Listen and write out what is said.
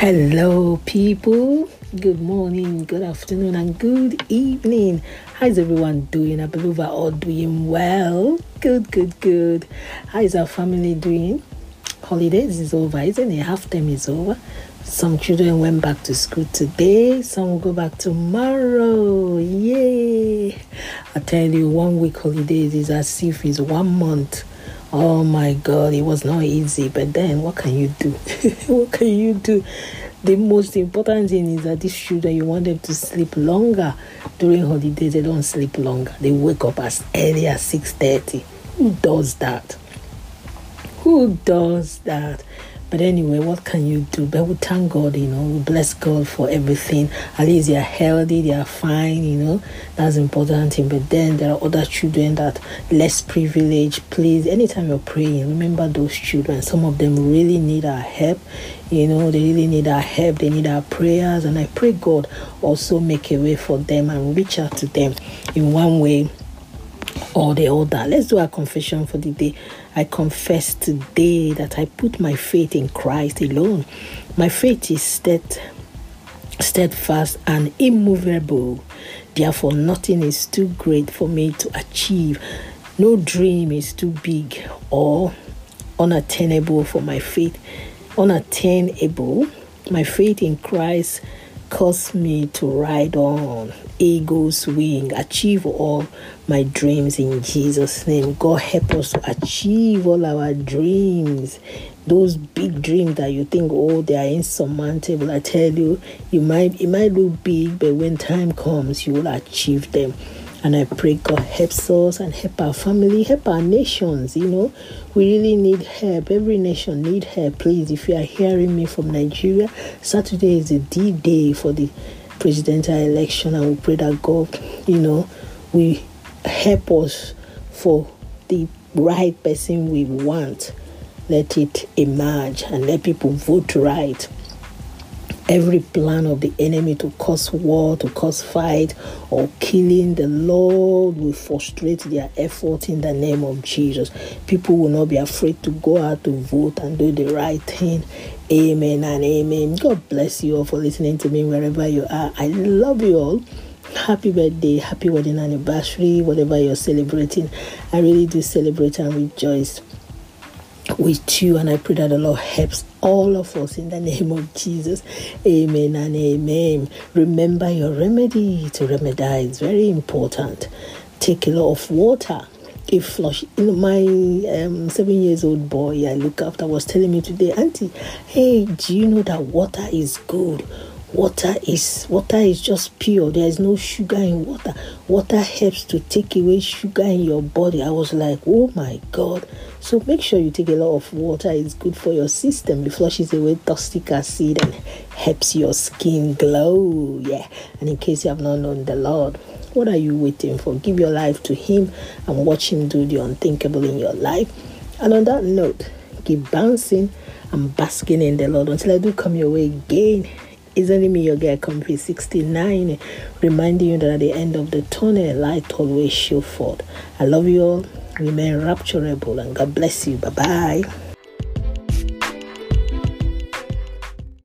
Hello, people. Good morning, good afternoon, and good evening. How's everyone doing? I believe we're all doing well. Good, good, good. How is our family doing? Holidays is over, isn't it? Half term is over. Some children went back to school today. Some will go back tomorrow. Yay! I tell you, one week holidays is as if it's one month. Oh my God, it was not easy. But then, what can you do? what can you do? The most important thing is that these children, you want them to sleep longer during holidays. They don't sleep longer. They wake up as early as six thirty. Who does that? Who does that? But anyway, what can you do? But we thank God, you know, we bless God for everything. At least they are healthy, they are fine, you know, that's important thing. But then there are other children that less privileged. Please, anytime you're praying, remember those children. Some of them really need our help. You know, they really need our help, they need our prayers. And I pray God also make a way for them and reach out to them in one way or the other. Let's do our confession for the day. I confess today that I put my faith in Christ alone. My faith is stead, steadfast and immovable. Therefore, nothing is too great for me to achieve. No dream is too big or unattainable for my faith. Unattainable. My faith in Christ cause me to ride on eagle's wing, achieve all my dreams in Jesus' name. God help us to achieve all our dreams. Those big dreams that you think, oh, they are insurmountable. I tell you, you might it might look big, but when time comes, you will achieve them. And I pray God helps us and help our family, help our nations. You know, we really need help. Every nation need help. Please, if you are hearing me from Nigeria, Saturday is the D day for the presidential election, and we pray that God, you know, we help us for the right person we want. Let it emerge and let people vote right every plan of the enemy to cause war, to cause fight, or killing, the Lord will frustrate their effort in the name of Jesus. People will not be afraid to go out to vote and do the right thing. Amen and amen. God bless you all for listening to me wherever you are. I love you all. Happy birthday, happy wedding anniversary, whatever you're celebrating. I really do celebrate and rejoice with you. And I pray that the Lord helps all of us in the name of Jesus. Amen and amen. Remember your remedy to remedy is very important. Take a lot of water. A flush. You know, my um, seven years old boy I look after was telling me today, Auntie, hey, do you know that water is good? Water is water is just pure. There is no sugar in water. Water helps to take away sugar in your body. I was like oh my god. So make sure you take a lot of water. It's good for your system. It flushes away toxic acid and helps your skin glow. Yeah. And in case you have not known the lord what are you waiting for? Give your life to him and watch him do the unthinkable in your life. And on that note keep bouncing and basking in the lord until i do come your way again isn't me your girl Comfy 69 reminding you that at the end of the tunnel light always show forth. I love you all. Remain rapturable and God bless you. Bye bye.